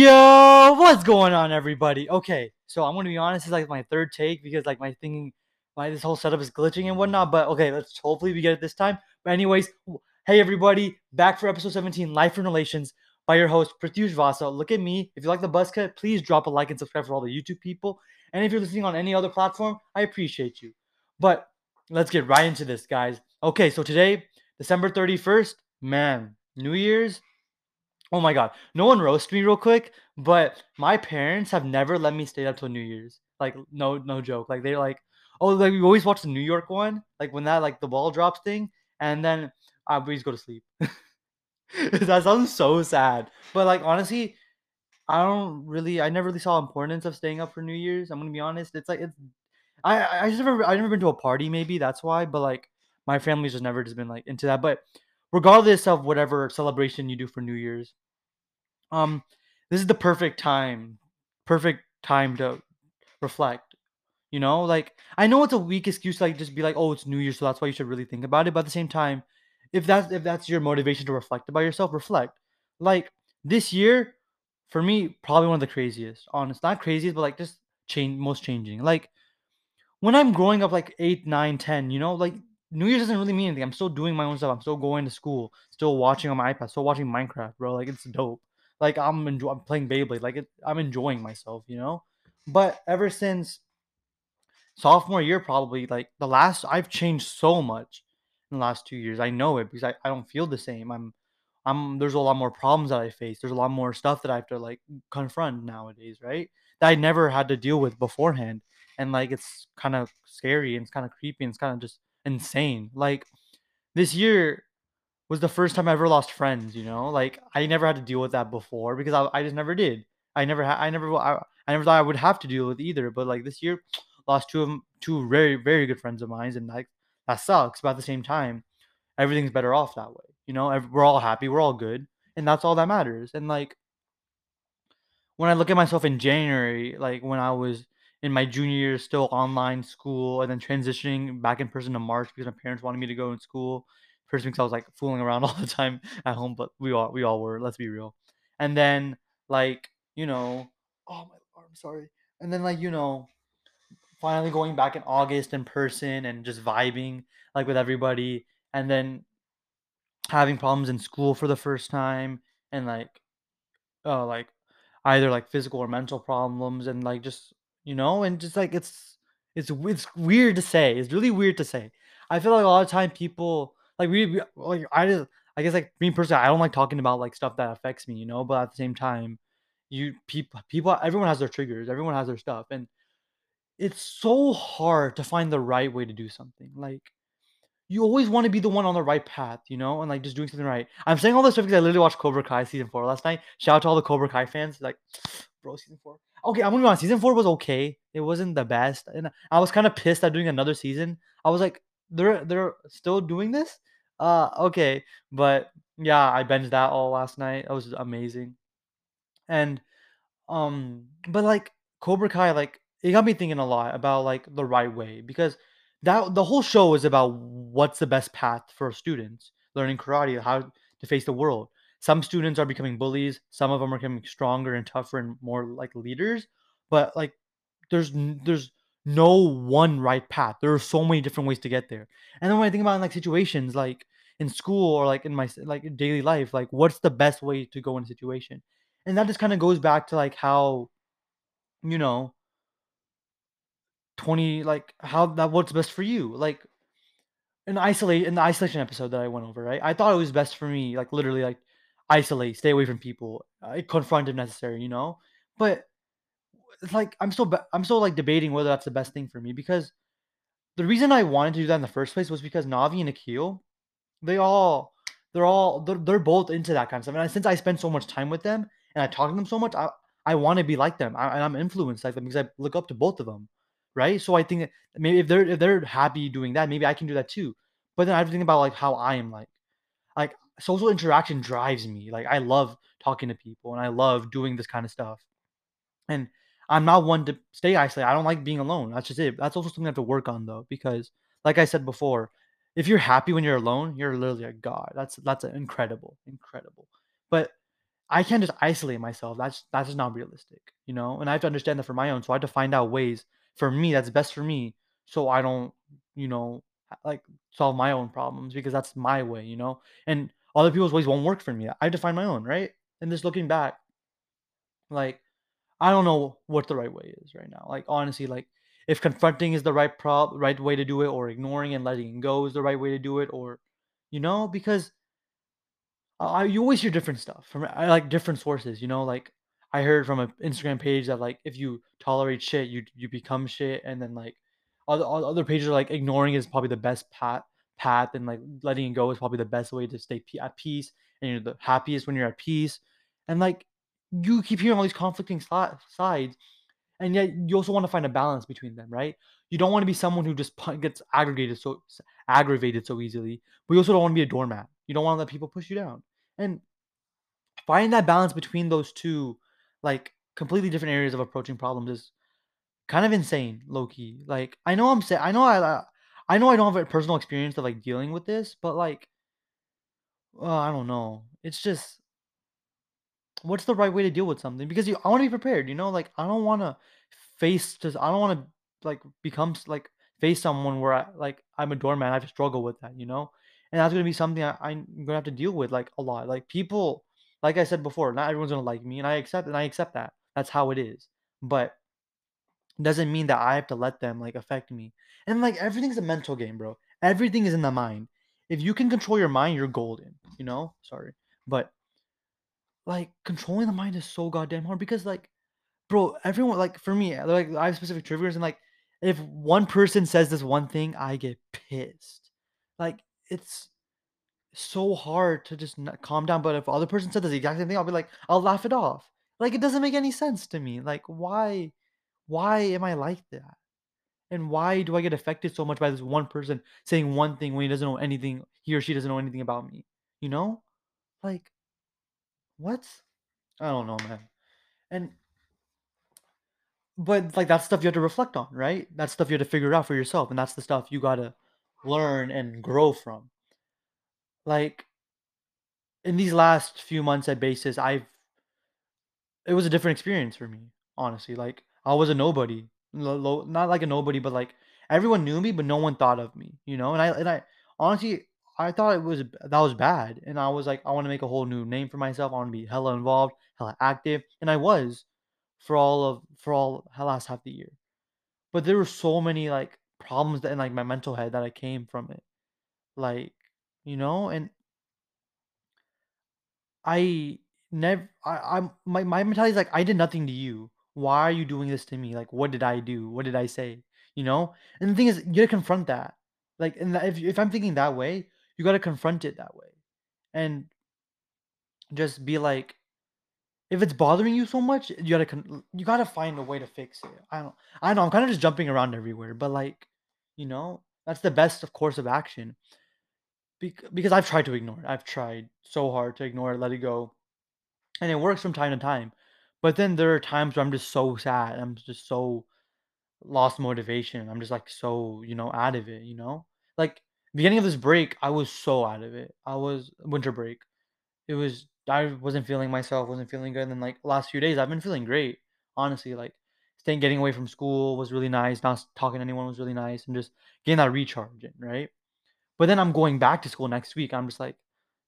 Yo, what's going on, everybody? Okay, so I'm gonna be honest, it's like my third take because like my thinking, my this whole setup is glitching and whatnot. But okay, let's hopefully we get it this time. But anyways, hey everybody, back for episode 17, Life and Relations by your host Pratyush Vasa. Look at me. If you like the buzz cut, please drop a like and subscribe for all the YouTube people. And if you're listening on any other platform, I appreciate you. But let's get right into this, guys. Okay, so today, December 31st, man, New Year's Oh my god. No one roast me real quick, but my parents have never let me stay up till New Year's. Like no no joke. Like they're like, oh like we always watch the New York one, like when that like the ball drops thing, and then I always go to sleep. that sounds so sad. But like honestly, I don't really I never really saw importance of staying up for New Year's. I'm gonna be honest. It's like it's I I just never I never been to a party, maybe that's why, but like my family's just never just been like into that. But regardless of whatever celebration you do for New Year's, um, this is the perfect time, perfect time to reflect. You know, like I know it's a weak excuse, like just be like, oh, it's New Year, so that's why you should really think about it. But at the same time, if that's if that's your motivation to reflect about yourself, reflect. Like this year, for me, probably one of the craziest. Honest, not craziest, but like just change, most changing. Like when I'm growing up, like eight, nine, ten, you know, like New Year's doesn't really mean anything. I'm still doing my own stuff. I'm still going to school, still watching on my iPad, still watching Minecraft, bro. Like it's dope. Like I'm enjoy- I'm playing Beyblade. Like it, I'm enjoying myself, you know. But ever since sophomore year, probably like the last, I've changed so much in the last two years. I know it because I, I don't feel the same. I'm I'm there's a lot more problems that I face. There's a lot more stuff that I have to like confront nowadays, right? That I never had to deal with beforehand. And like it's kind of scary and it's kind of creepy and it's kind of just insane. Like this year was the first time I ever lost friends, you know? Like I never had to deal with that before because I, I just never did. I never had I never I, I never thought I would have to deal with either, but like this year lost two of them, two very very good friends of mine and like that sucks, but at the same time everything's better off that way. You know, we're all happy, we're all good, and that's all that matters. And like when I look at myself in January, like when I was in my junior year, still online school, and then transitioning back in person to March because my parents wanted me to go in school. First weeks I was like fooling around all the time at home, but we all we all were. Let's be real. And then like you know, oh my arm, sorry. And then like you know, finally going back in August in person and just vibing like with everybody, and then having problems in school for the first time, and like, oh like either like physical or mental problems, and like just you know, and just like it's it's it's weird to say. It's really weird to say. I feel like a lot of time people like we, like I just I guess like me personally, I don't like talking about like stuff that affects me, you know. But at the same time, you people people everyone has their triggers, everyone has their stuff, and it's so hard to find the right way to do something. Like you always want to be the one on the right path, you know, and like just doing something right. I'm saying all this stuff because I literally watched Cobra Kai season four last night. Shout out to all the Cobra Kai fans. Like, bro, season four. Okay, I'm gonna be honest. Season four was okay. It wasn't the best, and I was kind of pissed at doing another season. I was like, they're they're still doing this. Uh, okay, but yeah, I binged that all last night. It was amazing, and um, but like Cobra Kai, like it got me thinking a lot about like the right way because that the whole show is about what's the best path for students learning karate, how to face the world. Some students are becoming bullies. Some of them are becoming stronger and tougher and more like leaders. But like, there's there's no one right path. There are so many different ways to get there. And then when I think about like situations like in school or like in my like daily life, like what's the best way to go in a situation? And that just kind of goes back to like how, you know, 20 like how that what's best for you. Like in isolate in the isolation episode that I went over, right? I thought it was best for me, like literally like isolate, stay away from people, uh, confront if necessary, you know. But like I'm still I'm still like debating whether that's the best thing for me because the reason I wanted to do that in the first place was because Navi and Akil, they all they're all they're, they're both into that kind of stuff. And since I spend so much time with them and I talk to them so much, I I want to be like them. I, and I'm influenced like them because I look up to both of them, right? So I think that maybe if they're if they're happy doing that, maybe I can do that too. But then I have to think about like how I am like, like social interaction drives me. Like I love talking to people and I love doing this kind of stuff. And I'm not one to stay isolated. I don't like being alone. That's just it. That's also something I have to work on though, because like I said before, if you're happy when you're alone, you're literally a god. That's that's incredible, incredible. But I can't just isolate myself. That's that's just not realistic, you know? And I have to understand that for my own. So I have to find out ways for me that's best for me so I don't, you know, like solve my own problems because that's my way, you know? And other people's ways won't work for me. I have to find my own, right? And just looking back, like I don't know what the right way is right now. Like honestly, like if confronting is the right prob right way to do it or ignoring and letting go is the right way to do it or you know, because I you always hear different stuff from I like different sources, you know, like I heard from an Instagram page that like if you tolerate shit, you you become shit, and then like other other pages are like ignoring is probably the best path path, and like letting it go is probably the best way to stay pe- at peace, and you're the happiest when you're at peace, and like you keep hearing all these conflicting sides, and yet you also want to find a balance between them, right? You don't want to be someone who just gets aggregated so aggravated so easily, but you also don't want to be a doormat. You don't want to let people push you down. And finding that balance between those two, like completely different areas of approaching problems is kind of insane, low key. Like I know I'm saying, I know I, I know I don't have a personal experience of like dealing with this, but like, uh, I don't know. It's just what's the right way to deal with something because you I want to be prepared, you know? Like I don't want to face just I don't want to like become like face someone where I like I'm a doormat. I have to struggle with that, you know? And that's gonna be something I, I'm gonna have to deal with like a lot. Like people, like I said before, not everyone's gonna like me, and I accept and I accept that. That's how it is. But it doesn't mean that I have to let them like affect me. And like everything's a mental game, bro. Everything is in the mind. If you can control your mind, you're golden. You know? Sorry, but like controlling the mind is so goddamn hard because like Bro, everyone like for me, uh, like I have specific triggers and like if one person says this one thing, I get pissed. Like it's so hard to just calm down. But if other person said the exact same thing, I'll be like, I'll laugh it off. Like it doesn't make any sense to me. Like why, why am I like that? And why do I get affected so much by this one person saying one thing when he doesn't know anything, he or she doesn't know anything about me? You know, like what? I don't know, man. And But, like, that's stuff you have to reflect on, right? That's stuff you have to figure out for yourself, and that's the stuff you gotta learn and grow from. Like, in these last few months at BASIS, I've it was a different experience for me, honestly. Like, I was a nobody. Not like a nobody, but, like, everyone knew me, but no one thought of me, you know? And I and I honestly, I thought it was that was bad, and I was like, "I wanna make a whole new name for myself. I wanna be hella involved, hella active," and I was for all of for all last half the year. But there were so many, like, problems that in, like, my mental head that I came from it. Like, you know, and I never I I'm my my mentality is like, "I did nothing to you. Why are you doing this to me? Like, what did I do? What did I say?" You know? And the thing is, you gotta confront that. Like, and if if I'm thinking that way, you gotta confront it that way. And just be like if it's bothering you so much, you gotta con you gotta find a way to fix it. I don't I know I'm kinda just jumping around everywhere, but, like, you know, that's the best of course of action. Bec because I've tried to ignore it. I've tried so hard to ignore it, let it go, and it works from time to time. But then there are times where I'm just so sad. I'm just so lost motivation. I'm just like so, you know, out of it, you know? Like beginning of this break, I was so out of it. I was winter break. It was I wasn't feeling myself, wasn't feeling good. And then like last few days, I've been feeling great. Honestly, like staying getting away from school was really nice. Not talking to anyone was really nice, and just getting that recharge in, right? But then I'm going back to school next week. I'm just like,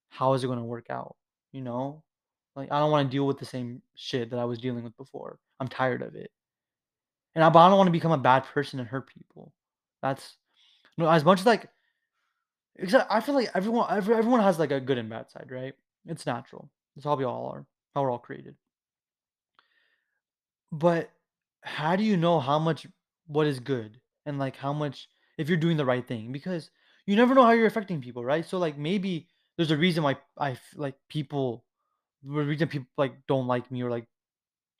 how is it gonna work out? You know? Like I don't want to deal with the same shit that I was dealing with before. I'm tired of it. And I, but I don't want to become a bad person and hurt people. That's no as much as like because I feel like everyone every, everyone has like a good and bad side, right? It's natural. It's how we all are. How we're all created. But how do you know how much what is good and like how much if you're doing the right thing? Because you never know how you're affecting people, right? So like maybe there's a reason why I like people the reason people like don't like me or like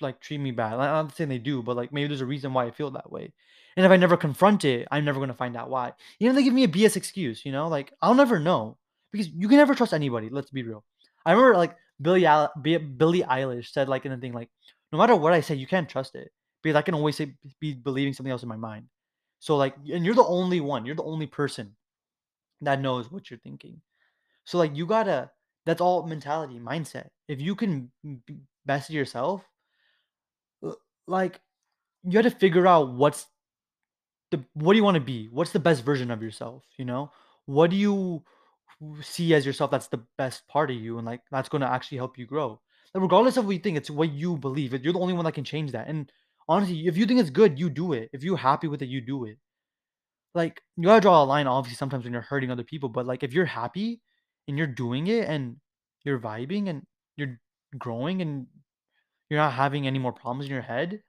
like treat me bad. I'm not saying they do, but like maybe there's a reason why I feel that way. And if I never confront it, I'm never gonna find out why. Even if they give me a BS excuse, you know, like I'll never know because you can never trust anybody. Let's be real. I remember like Billy Al- B- Billie Eilish said like in the thing like, no matter what I say, you can't trust it because I can always say be believing something else in my mind. So like, and you're the only one. You're the only person that knows what you're thinking. So like, you gotta That's all mentality, mindset. If you can best yourself like, you had to figure out what's the what do you wanna be? What's the best version of yourself, you know? What do you see as yourself that's the best part of you and, like, that's gonna actually help you grow? And regardless of what you think, it's what you believe, you're the only one that can change that, and honestly, if you think it's good, you do it. If you're happy with it, you do it. Like, you gotta draw a line, obviously, sometimes when you're hurting other people, but, like, if you're happy and you're doing it and you're vibing and you're growing and you're not having any more problems in your head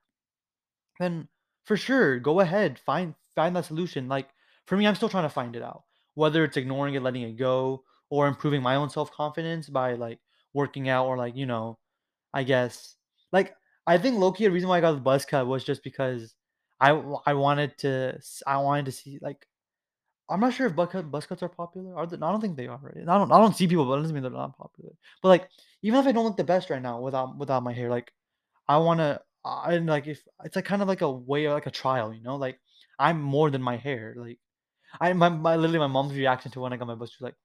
then for sure, go ahead, find find that solution. Like, for me, I'm still trying to find it out. Whether it's ignoring it, letting it go, or improving my own self-confidence by, like, working out or, like, you know, I guess like, I think low-key, the reason why I got the buzz cut was just because i i wanted to i wanted to see, like I'm not sure if butt cut buzz cuts are popular. Are they I don't think they are, right? I don't I don't see people, but it doesn't mean they're not popular. But, like, even if I don't look the best right now without without my hair, like, I wanna I and, like, if it's, like, kind of like a way of like a trial, you know? Like, I'm more than my hair, like, I my my literally, my mom's reaction to when I got my buzz, she's like,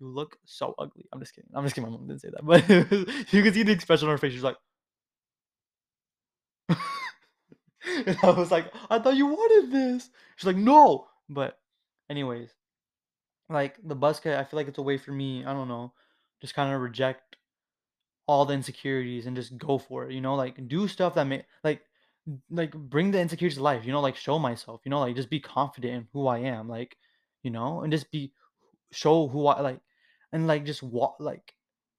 "You look so ugly." I'm just kidding. I'm just kidding, my mom didn't say that, but you can see the expression on her face, she's like and I was like, "I thought you wanted this." She's like, "No!" But anyways, like, the buzz cut, I feel like it's a way for me, I don't know, just kinda reject all the insecurities and just go for it, you know? Like, do stuff that may like like, bring the insecurities to life, you know? Like, show myself, you know? Like, just be confident in who I am, like, you know? And just be show who I like and, like, just wa like,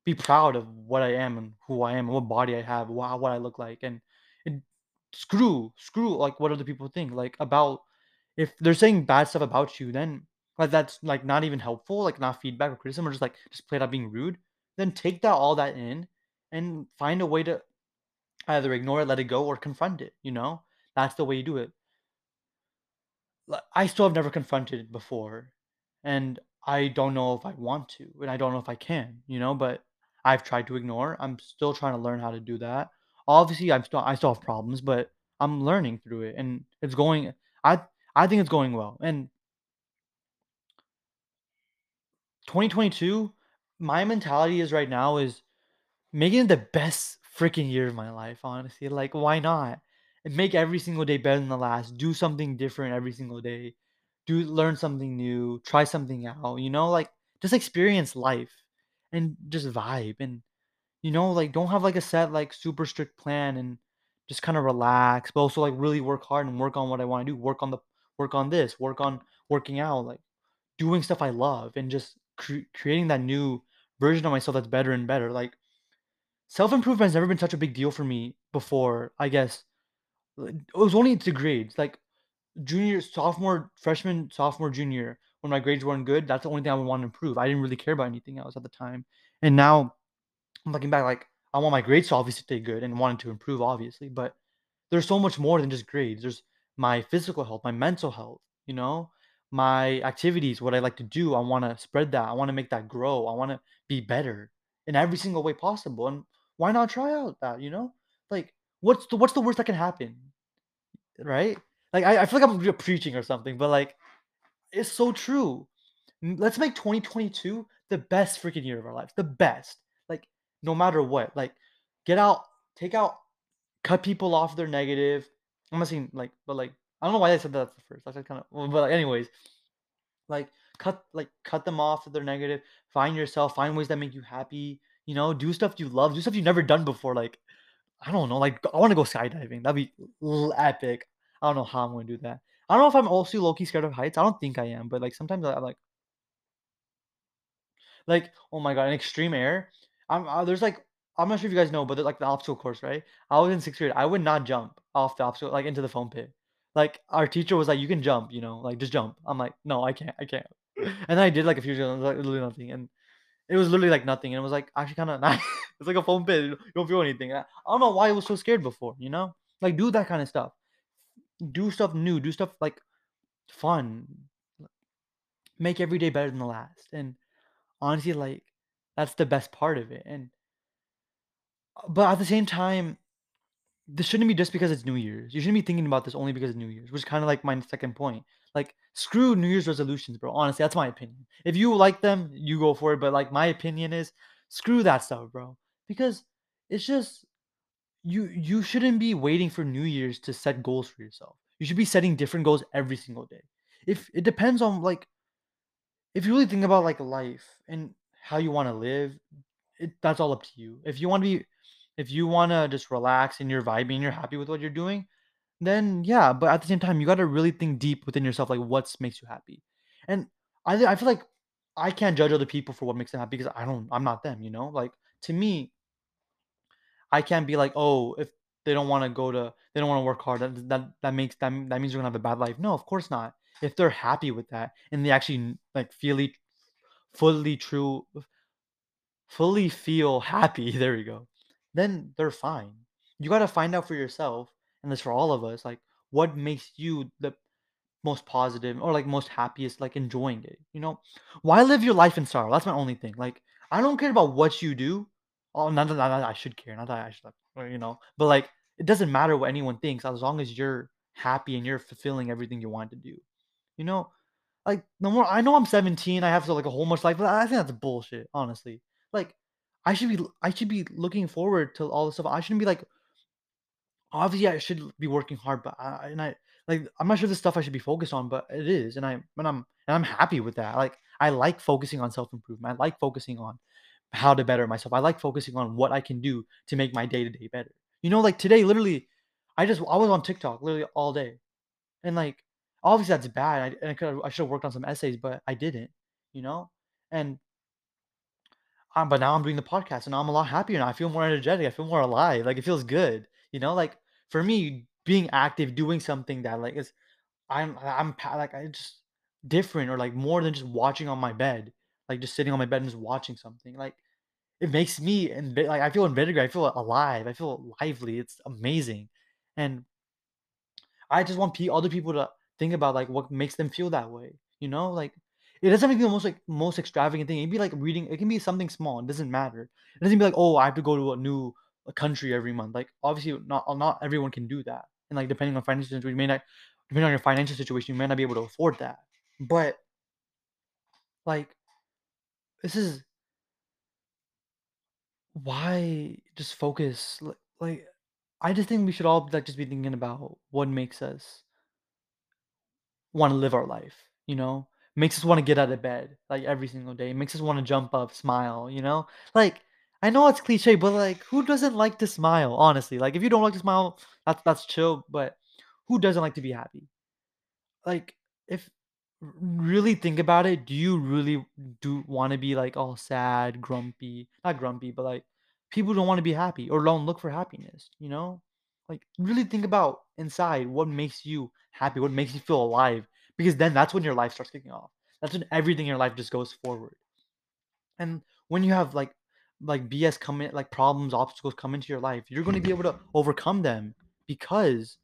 be proud of what I am and who I am and what body I have, wha what I look like, and and screw screw, like, what other people think, like, about if they're saying bad stuff about you, then, like, that's, like, not even helpful, like, not feedback or criticism or just, like, just play out being rude, then take that all that in and find a way to either ignore it, let it go, or confront it, you know? That's the way you do it. I still have never confronted it before, and I don't know if I want to, and I don't know if I can, you know? But I've tried to ignore, I'm still trying to learn how to do that. Obviously, I'm still I still have problems, but I'm learning through it, and it's going I I think it's going well, and 2022, my mentality is right now is making it the best freaking year of my life, honestly, like, why not? And make every single day better than the last, do something different every single day, do learn something new, try something out, you know? Like, just experience life and just vibe and, you know, like, don't have, like, a set, like, super strict plan and just kinda relax, but also, like, really work hard and work on what I wanna do, work on the work on this, work on working out, like, doing stuff I love, and just cre creating that new version of myself that's better and better, like self-improvement has never been such a big deal for me before, I guess. It was only to grades, like, junior, sophomore, freshman, sophomore, junior, when my grades weren't good, that's the only thing I would wanna improve, I didn't really care about anything else at the time, and now, I'm looking back, like, I want my grades to obviously stay good and wanting to improve, obviously, but there's so much more than just grades, there's my physical health, my mental health, you know? My activities, what I like to do, I wanna spread that, I wanna make that grow, I wanna be better in every single way possible, and why not try out that, you know? Like, what's the what's the worst that can happen? Right? Like, I I feel like I'm preaching or something, but, like, it's so true. Let's make 2022 the best freaking year of our lives, the best, like, no matter what, like, get out take out cut people off their negative I'm not saying, like but, like, I don't know why I said that at first, that's, like, kinda well, but anyways, like, cut like, cut them off of their negative, find yourself, find ways that make you happy, you know? Do stuff you love, do stuff you've never done before, like, I don't know, like, I wanna go skydiving, that'd be epic. I don't know how I'm gonna do that. I don't know if I'm also low-key scared of heights, I don't think I am, but, like, sometimes I I'm like Like, oh my god, in extreme air, I'm uh, there's, like I'm not sure if you guys know, but like, the obstacle course, right? I was in 6th grade, I would not jump off the obstacle like, into the foam pit. Like, our teacher was like, "You can jump, you know, like, just jump." I'm like, "No, I can't, I can't." And then I did, like, a few jumps, like, literally nothing, and it was literally, like, nothing, and it was, like, actually kinda nice. It's like a foam pit, you don't feel anything. I don't know why I was so scared before, you know? Like, do that kinda stuff. Do stuff new, do stuff, like, fun. Make every day better than the last, and honestly, like, that's the best part of it, and uh, but at the same time, this shouldn't be just because it's New Year's. You shouldn't be thinking about this only because it's New Year's, which is kinda like my 2nd point. Like, screw New Year's resolutions, bro, honestly, that's my opinion. If you like them, you go for it, but, like, my opinion is Screw that stuff, bro. Because it's just you you shouldn't be waiting for New Year's to set goals for yourself. You should be setting different goals every single day. If it depends on like if you really think about like life and how you want to live, it, that's all up to you. If you want to be if you want to just relax and you're vibing, and you're happy with what you're doing, then yeah, but at the same time, you got to really think deep within yourself like what makes you happy. And I I feel like I can't judge other people for what makes them happy because I don't I'm not them, you know? Like to me, I can't be like, "Oh, if they don't wanna go to they don't wanna work hard, that that that makes that that means they're gonna have a bad life." No, of course not. If they're happy with that and they actually like, feel fully true fully feel happy, there we go, then they're fine. You gotta find out for yourself, and this for all of us, like, what makes you the most positive or, like, most happiest, like, enjoying it, you know? Why live your life in sorrow? That's my only thing, like, I don't care about what you do. Oh, not that I should care, not that I should, you know? But, like, it doesn't matter what anyone thinks as long as you're happy and you're fulfilling everything you want to do, you know? Like, no more I know I'm 17, I have, so, like, a whole much life, but I think that's bullshit, honestly. Like, I should be I should be looking forward to all this stuff. I shouldn't be like, Obviously, I should be working hard, but I and I like, I'm not sure the stuff I should be focused on, but it is, and I and I'm and I'm happy with that. Like, I like focusing on self-improvement. I like focusing on how to better myself. I like focusing on what I can do to make my day-to-day better. You know, like today, literally, I just I was on TikTok literally all day, and like, obviously that's bad. I and I could I should have worked on some essays, but I didn't. You know, and um, but now I'm doing the podcast and I'm a lot happier now. I feel more energetic. I feel more alive. Like it feels good. You know, like for me, being active, doing something that like is I'm I'm like I just different or like more than just watching on my bed, like just sitting on my bed and just watching something. Like it makes me and like I feel invigorated. I feel alive. I feel lively. It's amazing, and I just want other people to think about, like, what makes them feel that way, you know? Like, it doesn't have to be the most, like, most extravagant thing. It can be like reading it can be something small, it doesn't matter. It doesn't be like, "Oh, I have to go to a new, uh, country every month." Like, obviously, not not everyone can do that, and, like, depending on financial situation, you may not depending on your financial situation, you may not be able to afford that. But, like, this is why just focus, li like, I just think we should all, like, just be thinking about what makes us wanna live our life, you know? Makes us wanna get out of bed, like, every single day. Makes us wanna jump up, smile, you know? Like, I know it's cliche, but, like, who doesn't like to smile, honestly? Like, if you don't like to smile, that's that's chill, but who doesn't like to be happy? Like, if really think about it, do you really do wanna be, like, all sad, grumpy not grumpy, but, like, people don't wanna be happy or don't look for happiness, you know? Like, really think about inside what makes you happy, what makes you feel alive, because then that's when your life starts kicking off. That's when everything in your life just goes forward. And when you have like like BS come in, like problems, obstacles come into your life, you're going to be able to overcome them because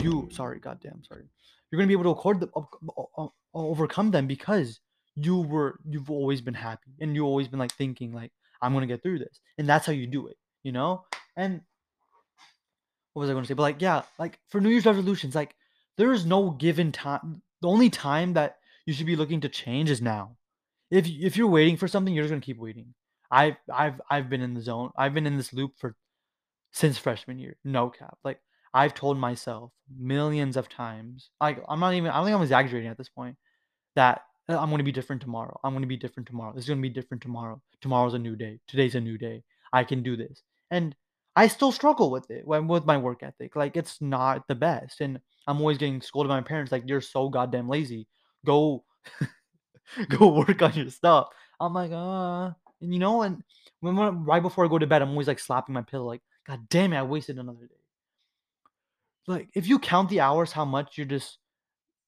you sorry, goddamn, sorry. You're going to be able to accord the, o- o- o- overcome them because you were you've always been happy and you've always been like thinking like I'm going to get through this. And that's how you do it, you know? And what was I going to say? But like yeah, like for New Year's resolutions, like there is no given time. The only time that you should be looking to change is now if if you're waiting for something, you're just gonna keep waiting. I've I've I've been in the zone. I've been in this loop for since freshman year, no cap. Like, I've told myself millions of times, like, I'm not even I don't think I'm exaggerating at this point, that, uh, I'm gonna be different tomorrow. I'm gonna be different tomorrow. It's gonna be different tomorrow. Tomorrow's a new day. Today's a new day. I can do this. And I still struggle with it when with my work ethic. Like, it's not the best, and I'm always getting scolded by my parents, like, "You're so goddamn lazy. Go go work on your stuff." I'm like, "Uh," and, you know, and when when right before I go to bed, I'm always, like, slapping my pillow, like, "God damn it, I wasted another day." Like, if you count the hours, how much you're just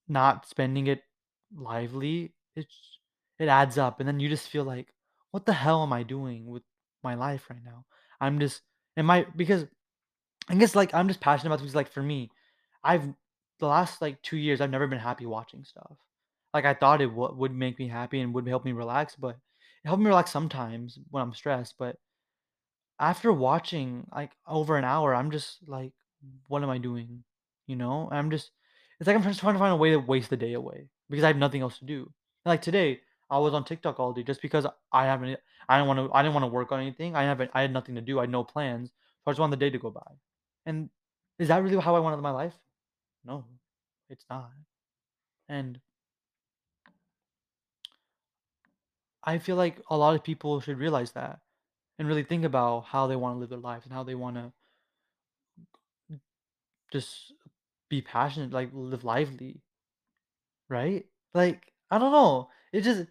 not spending it lively, it's it adds up, and then you just feel like, "What the hell am I doing with my life right now?" I'm just am my because I guess, like, I'm just passionate about things, like, for me, I've the last, like, 2 years, I've never been happy watching stuff. Like, I thought it would would make me happy and would help me relax, but it helped me relax sometimes when I'm stressed, but after watching, like, over an hour, I'm just like, "What am I doing?" You know? I'm just it's like I'm just trying to find a way to waste the day away because I have nothing else to do. Like today, I was on TikTok all day just because I haven't I didn't wanna I didn't wanna work on anything. I haven't I had nothing to do. I had no plans. So I just wanted the day to go by. And is that really how I wanted my life? No, it's not. And I feel like a lot of people should realize that and really think about how they wanna live their lives and how they wanna just be passionate, like live lively, right? Like, I don't know. It just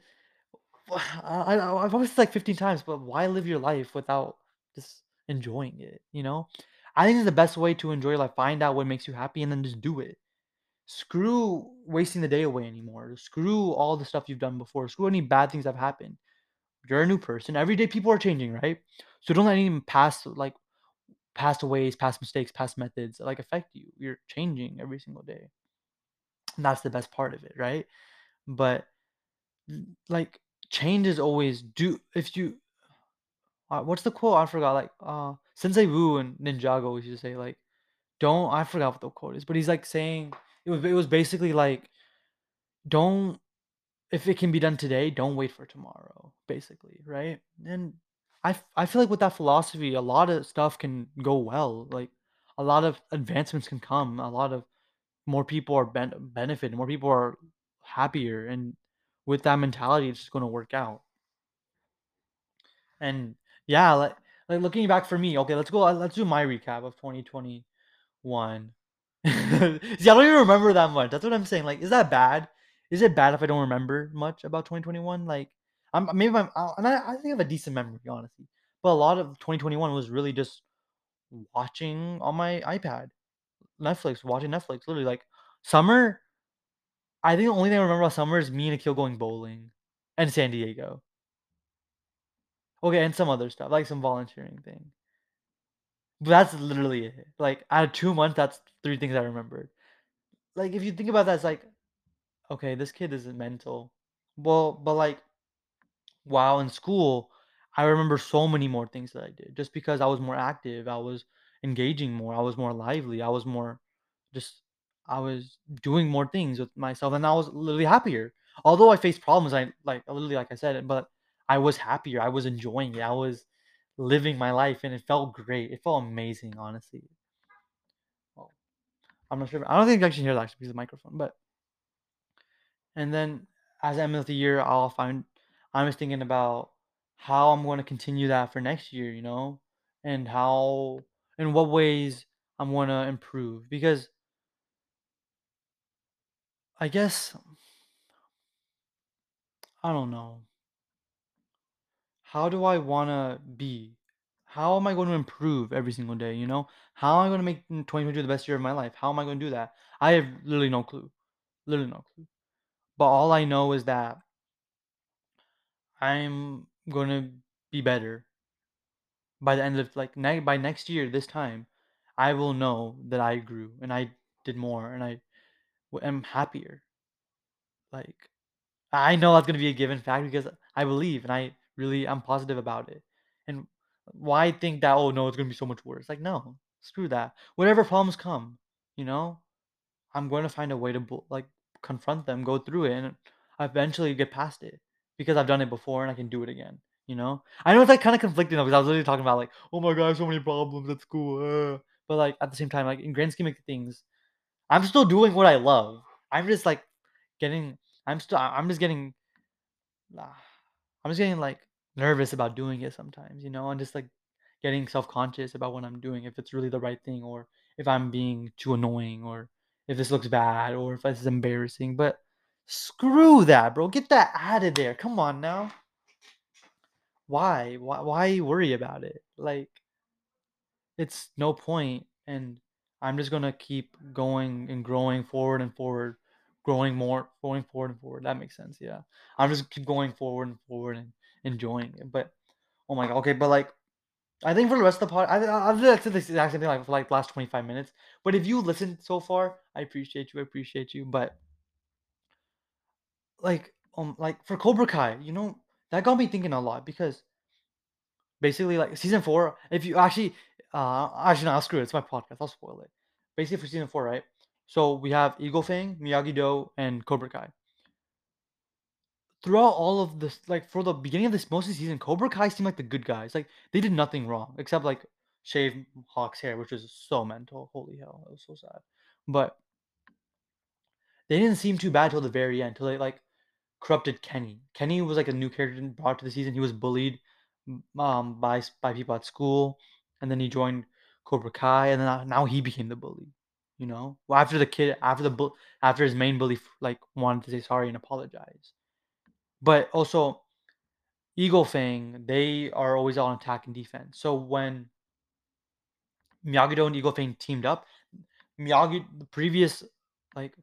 I, I I've always said like 15 times, but why live your life without just enjoying it, you know? I think it's the best way to enjoy life. Find out what makes you happy and then just do it. Screw wasting the day away anymore. Screw all the stuff you've done before. Screw any bad things that have happened. You're a new person. Every day people are changing, right? So don't let any past like past ways, past mistakes, past methods like affect you. You're changing every single day. And that's the best part of it, right? But like change is always do if you uh, what's the quote? I forgot. Like uh Sensei Wu and Ninjago used to say like don't I forgot what the quote is, but he's like saying it was it was basically like don't if it can be done today, don't wait for tomorrow, basically, right? And i i feel like with that philosophy, a lot of stuff can go well. Like a lot of advancements can come. A lot of more people are ben- benefiting. More people are happier, and with that mentality, it's just going to work out. And yeah, like like looking back for me, okay, let's go. uh, Let's do my recap of 2021. See, I don't even remember that much. That's what I'm saying. Like, is that bad? Is it bad if I don't remember much about 2021? Like, I'm maybe I'm, uh, and I, I think I have a decent memory, honestly. But a lot of 2021 was really just watching on my iPad, Netflix, watching Netflix. Literally, like summer. I think the only thing I remember about summer is me and Akil going bowling, and San Diego. Okay, and some other stuff, like some volunteering thing. But that's literally it. Like out of 2 months, that's 3 things I remembered. Like if you think about that, it's like, okay, this kid isn't mental. Well, but like while in school, I remember so many more things that I did just because I was more active, I was engaging more, I was more lively, I was more just I was doing more things with myself and I was literally happier. Although I faced problems, I like literally like I said, but I was happier. I was enjoying it. I was living my life and it felt great. It felt amazing, honestly. Well, I'm not sure. I don't think I can hear that actually because of the microphone, but And then as I end of the year, I'll find I'm just thinking about how I'm going to continue that for next year, you know, and how in what ways I'm going to improve because I guess I don't know. How do I want to be? How am I going to improve every single day, you know? How am I going to make 2022 the best year of my life? How am I going to do that? I have literally no clue. Literally no clue. But all I know is that I'm going to be better by the end of like ne- by next year this time i will know that i grew and i did more and i am happier like i know that's to be a given fact because i believe and i really i'm positive about it and why think that oh no it's to be so much worse like no screw that whatever problems come you know I'm going to find a way to like confront them, go through it, and eventually get past it because I've done it before and I can do it again. You know, I know it's like kind of conflicting though because I was literally talking about like, oh my god, so many problems at school, uh. but like at the same time, like in grand scheme of things, I'm still doing what I love. I'm just like getting, I'm still, I'm just getting, ah, I'm just getting like nervous about doing it sometimes, you know, and just like getting self-conscious about what I'm doing, if it's really the right thing or if I'm being too annoying or if this looks bad or if this is embarrassing. But screw that, bro. Get that out of there. Come on now. Why? Why why worry about it? Like it's no point and I'm just gonna keep going and growing forward and forward, growing more, going forward and forward. That makes sense, yeah. I'm just keep going forward and forward and enjoying it. But oh my god, okay, but like I think for the rest of the pod, I I I've said this exact same thing like for like the last 25 minutes. But if you listened so far, I appreciate you. I appreciate you. But like um like for Cobra Kai, you know, that got me thinking a lot because basically like season four, if you actually uh actually no, screw it, it's my podcast, I'll spoil it. Basically for season four, right? So we have Eagle Fang, Miyagi Do, and Cobra Kai. throughout all of this, like for the beginning of this most of the season, Cobra Kai seemed like the good guys. Like they did nothing wrong except like shave Hawk's hair, which was so mental. Holy hell, that was so sad. But they didn't seem too bad till the very end, till they like corrupted Kenny. Kenny was like a new character brought to the season. He was bullied um by by people at school, and then he joined Cobra Kai, and then now he became the bully. You know, well, after the kid, after the after his main bully like wanted to say sorry and apologize, but also Eagle Fang, they are always on attack and defense. So when Miyagi-Do and Eagle Fang teamed up, Miyagi the previous like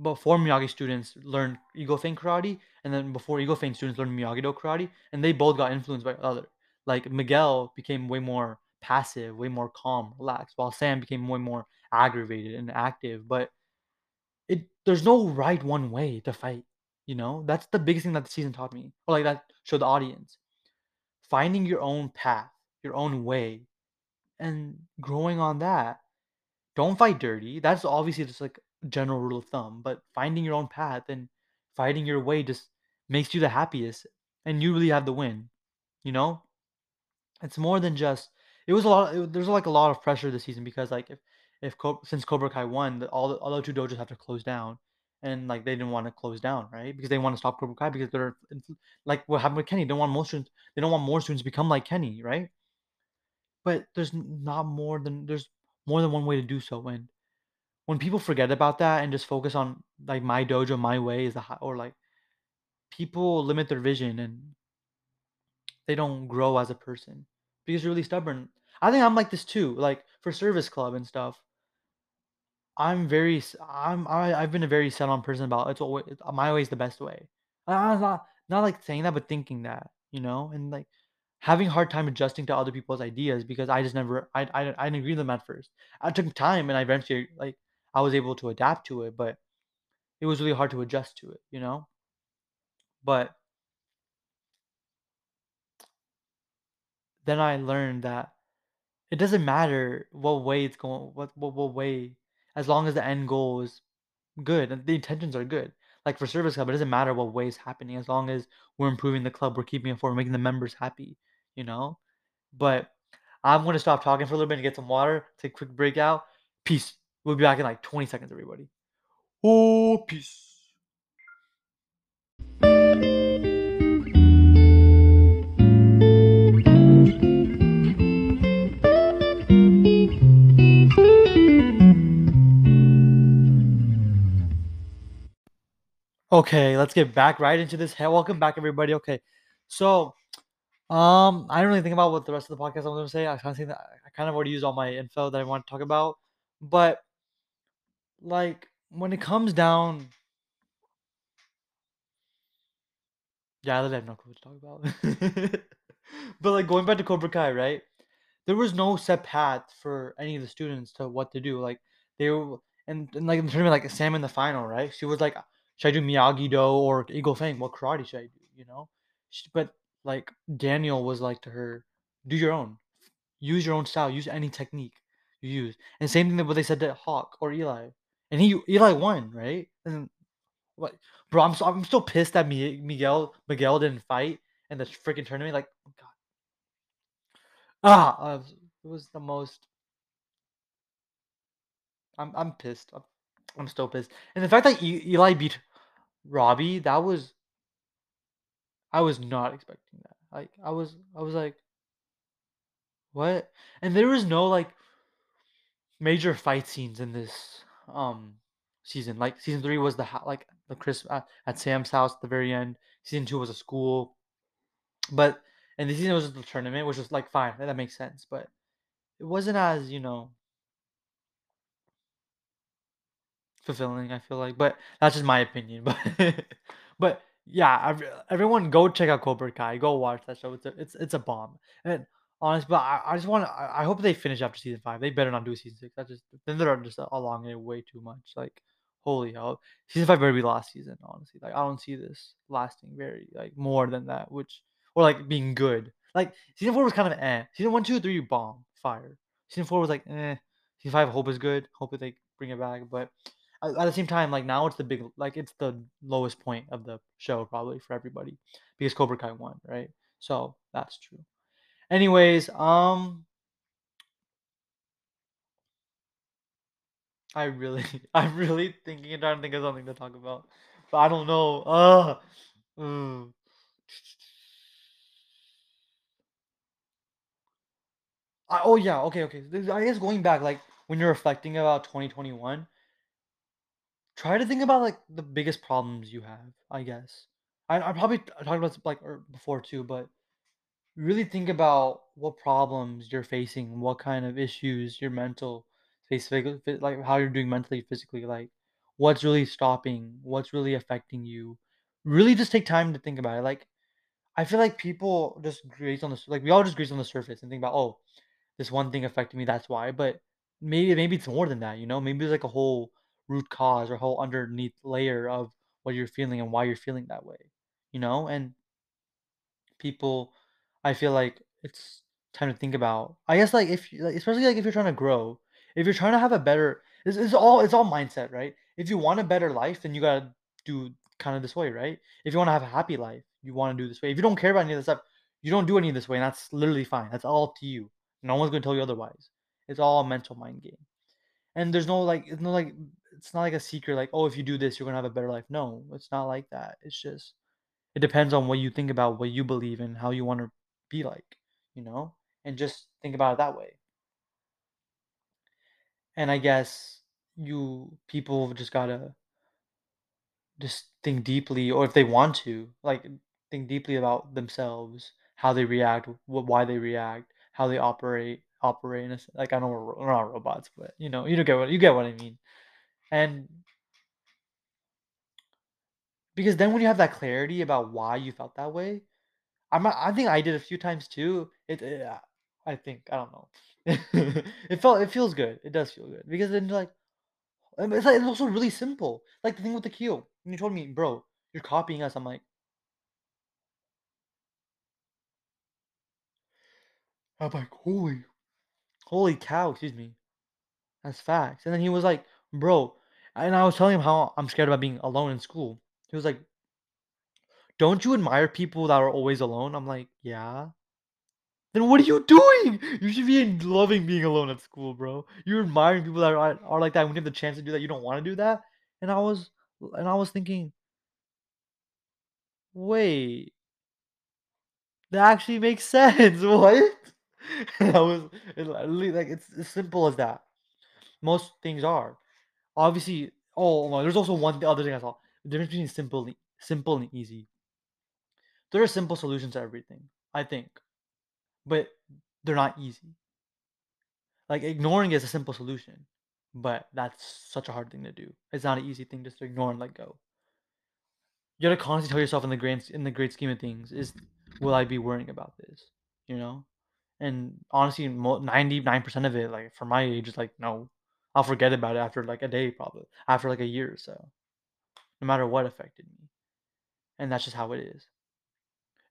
before Miyagi students learned Eagle Fang karate, and then before Eagle Fang students learned Miyagi-Do karate, and they both got influenced by other. Like Miguel became way more passive, way more calm, relaxed, while Sam became way more aggravated and active. But it there's no right one way to fight. You know, that's the biggest thing that the season taught me, or like that showed the audience. Finding your own path, your own way, and growing on that. Don't fight dirty. That's obviously just like general rule of thumb. But finding your own path and fighting your way just makes you the happiest, and you really have the win. You know, it's more than just. It was a lot. There's like a lot of pressure this season because like if if since Cobra Kai won, all the other two dojos have to close down, and like they didn't want to close down, right? Because they want to stop Cobra Kai because they're like what happened with Kenny. They don't want more students. They don't want more students to become like Kenny, right? But there's not more than there's more than one way to do so, and when people forget about that and just focus on like my dojo, my way is the high, or like people limit their vision and they don't grow as a person because you're really stubborn. I think I'm like this too. Like for service club and stuff, I'm very I'm I, I've been a very set on person about it's always my way is the best way. I'm not not like saying that, but thinking that you know, and like having hard time adjusting to other people's ideas because I just never I I, I didn't agree with them at first. I took time and I eventually like I was able to adapt to it, but it was really hard to adjust to it, you know? But then I learned that it doesn't matter what way it's going, what, what, what way, as long as the end goal is good and the intentions are good. Like for service club, it doesn't matter what way is happening as long as we're improving the club, we're keeping it forward, making the members happy, you know? But I'm to stop talking for a little bit and get some water, take a quick break out. Peace. We'll be back in like 20 seconds, everybody. Oh, peace. Okay, let's get back right into this. Hey, welcome back, everybody. Okay, so um, I didn't really think about what the rest of the podcast I was to say. I kind of that I kind of already used all my info that I want to talk about, but like when it comes down, yeah, I literally have no clue what to talk about. but like going back to Cobra Kai, right? there was no set path for any of the students to what to do. Like they were, and, and like in the tournament, like Sam in the final, right? She was like, should I do Miyagi Do or Eagle Fang? What karate should I do? You know, but like Daniel was like to her, do your own, use your own style, use any technique you use. And same thing that what they said to Hawk or Eli, and he Eli won, right? And what, bro? I'm so, I'm still pissed that Miguel Miguel didn't fight in the freaking tournament. Like, oh God, ah, it was the most I'm I'm pissed. I'm, I'm still pissed. And the fact that Eli beat Robbie, that was I was not expecting that. Like I was I was like, what? And there was no like major fight scenes in this um season. Like season three was the like the Chris at, Sam's house at the very end. Season two was a school, but and the season was the tournament, which was like fine. That makes sense. But it wasn't as you know fulfilling, I feel like, but that's just my opinion. But but yeah, everyone go check out Cobra Kai. Go watch that show. It's a it's it's a bomb. And honest, but I, I just want to. I, hope they finish after season five. They better not do season six. That's just then they're just along it way too much. Like holy hell, season five better be last season. Honestly, like I don't see this lasting very like more than that. Which or like being good. Like season four was kind of eh. Season one, two, three, bomb, fire. Season four was like eh. Season five, hope is good. Hope that they bring it back, but at the same time, like now it's the big like it's the lowest point of the show probably for everybody because Cobra Kai won, right? So that's true. Anyways, um, I really, I'm really thinking and trying to think of something to talk about, but I don't know. Uh, mm. I, oh yeah, okay, okay. I guess going back, like when you're reflecting about 2021, try to think about like the biggest problems you have. I guess I, I probably talked about this like er, before too, but really think about what problems you're facing, what kind of issues your mental face, like how you're doing mentally, physically, like what's really stopping, what's really affecting you. Really, just take time to think about it. Like I feel like people just graze on the like we all just graze on the surface and think about oh this one thing affected me, that's why. But maybe maybe it's more than that, you know? Maybe there's like a whole root cause or whole underneath layer of what you're feeling and why you're feeling that way, you know? And people, I feel like it's time to think about. I guess like if especially like if you're trying to grow, if you're trying to have a better, it's, it's all it's all mindset, right? If you want a better life, then you gotta do kind of this way, right? If you want to have a happy life, you want to do this way. If you don't care about any of this stuff, you don't do any of this way, and that's literally fine. That's all to you. No one's gonna tell you otherwise. It's all a mental mind game. And there's no like, it's no like, it's not like a secret. Like, oh, if you do this, you're gonna have a better life. No, it's not like that. It's just it depends on what you think about, what you believe in, how you want to be like, you know? And just think about it that way. And I guess you people just gotta just think deeply, or if they want to, like think deeply about themselves, how they react, wh- why they react, how they operate, operate. In a, like I know we're, we're not robots, but you know, you don't get what you get what I mean. And because then when you have that clarity about why you felt that way, I'm I think I did a few times too. It, it uh, I think I don't know. it felt it feels good. It does feel good because then you're like it's like it's also really simple. Like the thing with the keel. When you told me, bro, you're copying us. I'm like, I'm like, holy, holy cow, excuse me. That's facts. And then he was like, bro, and I was telling him how I'm scared about being alone in school. He was like, don't you admire people that are always alone? I'm like, yeah. Then what are you doing? You should be loving being alone at school, bro. You're admiring people that are, are like that. When you have the chance to do that, you don't want to do that. And I was, and I was thinking, wait, that actually makes sense. What? And I was like, it's as simple as that. Most things are obviously. Oh no, there's also one the other thing I saw. The difference between simple, simple and easy. There are simple solutions to everything, I think, but they're not easy. Like ignoring is a simple solution, but that's such a hard thing to do. It's not an easy thing just to ignore and let go. You gotta constantly tell yourself in the grand in the great scheme of things is, will I be worrying about this? You know, and honestly, ninety nine percent of it, like for my age, is like no, I'll forget about it after like a day, probably after like a year or so, no matter what affected me, and that's just how it is.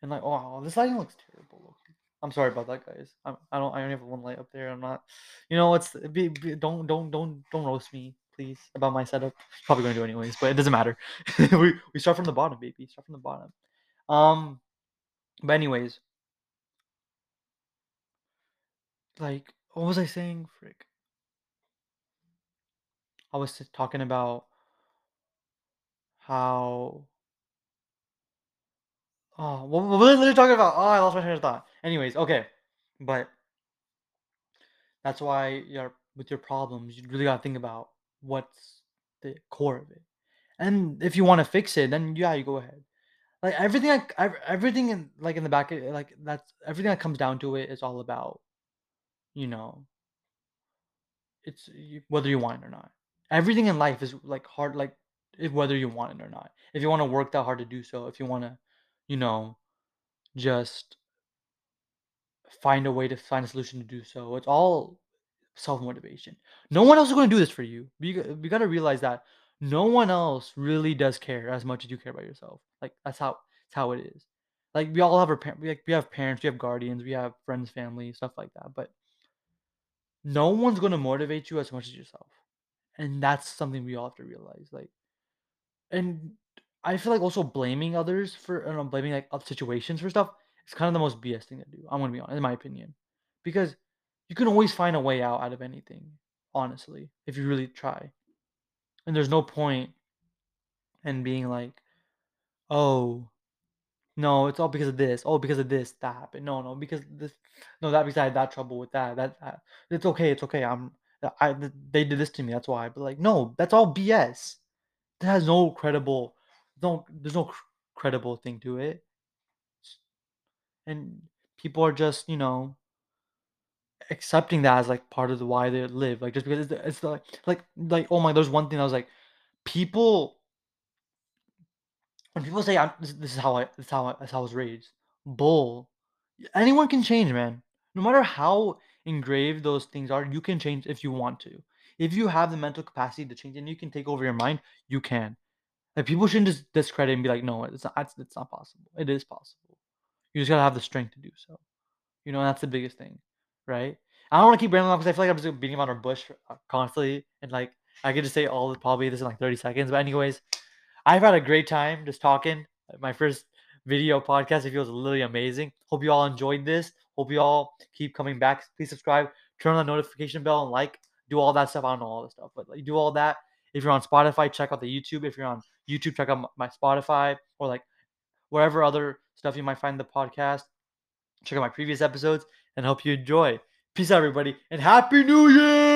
And like, oh, this lighting looks terrible. I'm sorry about that, guys. I'm, I don't. I only have one light up there. I'm not. You know, it's be, be, don't don't don't don't roast me, please, about my setup. Probably gonna do anyways, but it doesn't matter. we we start from the bottom, baby. Start from the bottom. Um, but anyways, like, what was I saying? Frick. I was talking about how. Oh, what, what was I talking about? Oh, I lost my train of thought. Anyways, okay, but That's why your with your problems, you really gotta think about what's the core of it. And if you want to fix it, then yeah, you go ahead. Like everything, like everything in like in the back, eh, like that's everything that comes down to it is all about you know, it's whether you want it or not. Everything in life is like hard, like if, whether you want it or not. If you want to work that hard to do so, if you want to, you know, just find a way to find a solution to do so. It's all self motivation. No one else is going to do this for you. G- you got to realize that no one else really does care as much as you care about yourself. Like that's how it's how it is. Like we all have our parents. Like we have parents, we have guardians, we have friends, family, stuff like that. But no one's going to motivate you as much as yourself. And that's something we all have to realize. Like, and I feel like also blaming others for, I don't know, blaming like situations for stuff is kind of the most BS thing to do. I'm gonna be honest, in my opinion, because you can always find a way out out of anything, honestly, if you really try. And there's no point in being like, oh, no, it's all because of this. Oh, because of this, that happened. No, no, because this, no, that because I had that trouble with that. That, that it's okay. It's okay. I'm, I, they did this to me. That's why. But like, no, that's all BS. That has no credible, no, there's no cr- credible thing to it. And people are just, you know, accepting that as like part of the why they live. Like just because it's, it's like, like, like, oh my, there's one thing I was like, people when people say I'm this, this is how I this is how I, this is how I was raised. Bull. Anyone can change, man. No matter how engraved those things are, you can change if you want to. If you have the mental capacity to change and you can take over your mind, you can. Like people shouldn't just discredit and be like, no, it's not. It's, it's not possible. It is possible. You just gotta have the strength to do so. You know, that's the biggest thing, right? I don't want to keep rambling on because I feel like I'm just beating around a bush uh, constantly, and like I could just say all probably this in like 30 seconds. But anyways, I've had a great time just talking. My first video podcast. It feels literally amazing. Hope you all enjoyed this. Hope you all keep coming back. Please subscribe, turn on the notification bell, and like. Do all that stuff. I don't know all this stuff, but like do all that. If you're on Spotify, check out the YouTube. If you're on YouTube, check out my Spotify or like wherever other stuff you might find the podcast. Check out my previous episodes and hope you enjoy. Peace out, everybody, and Happy New Year!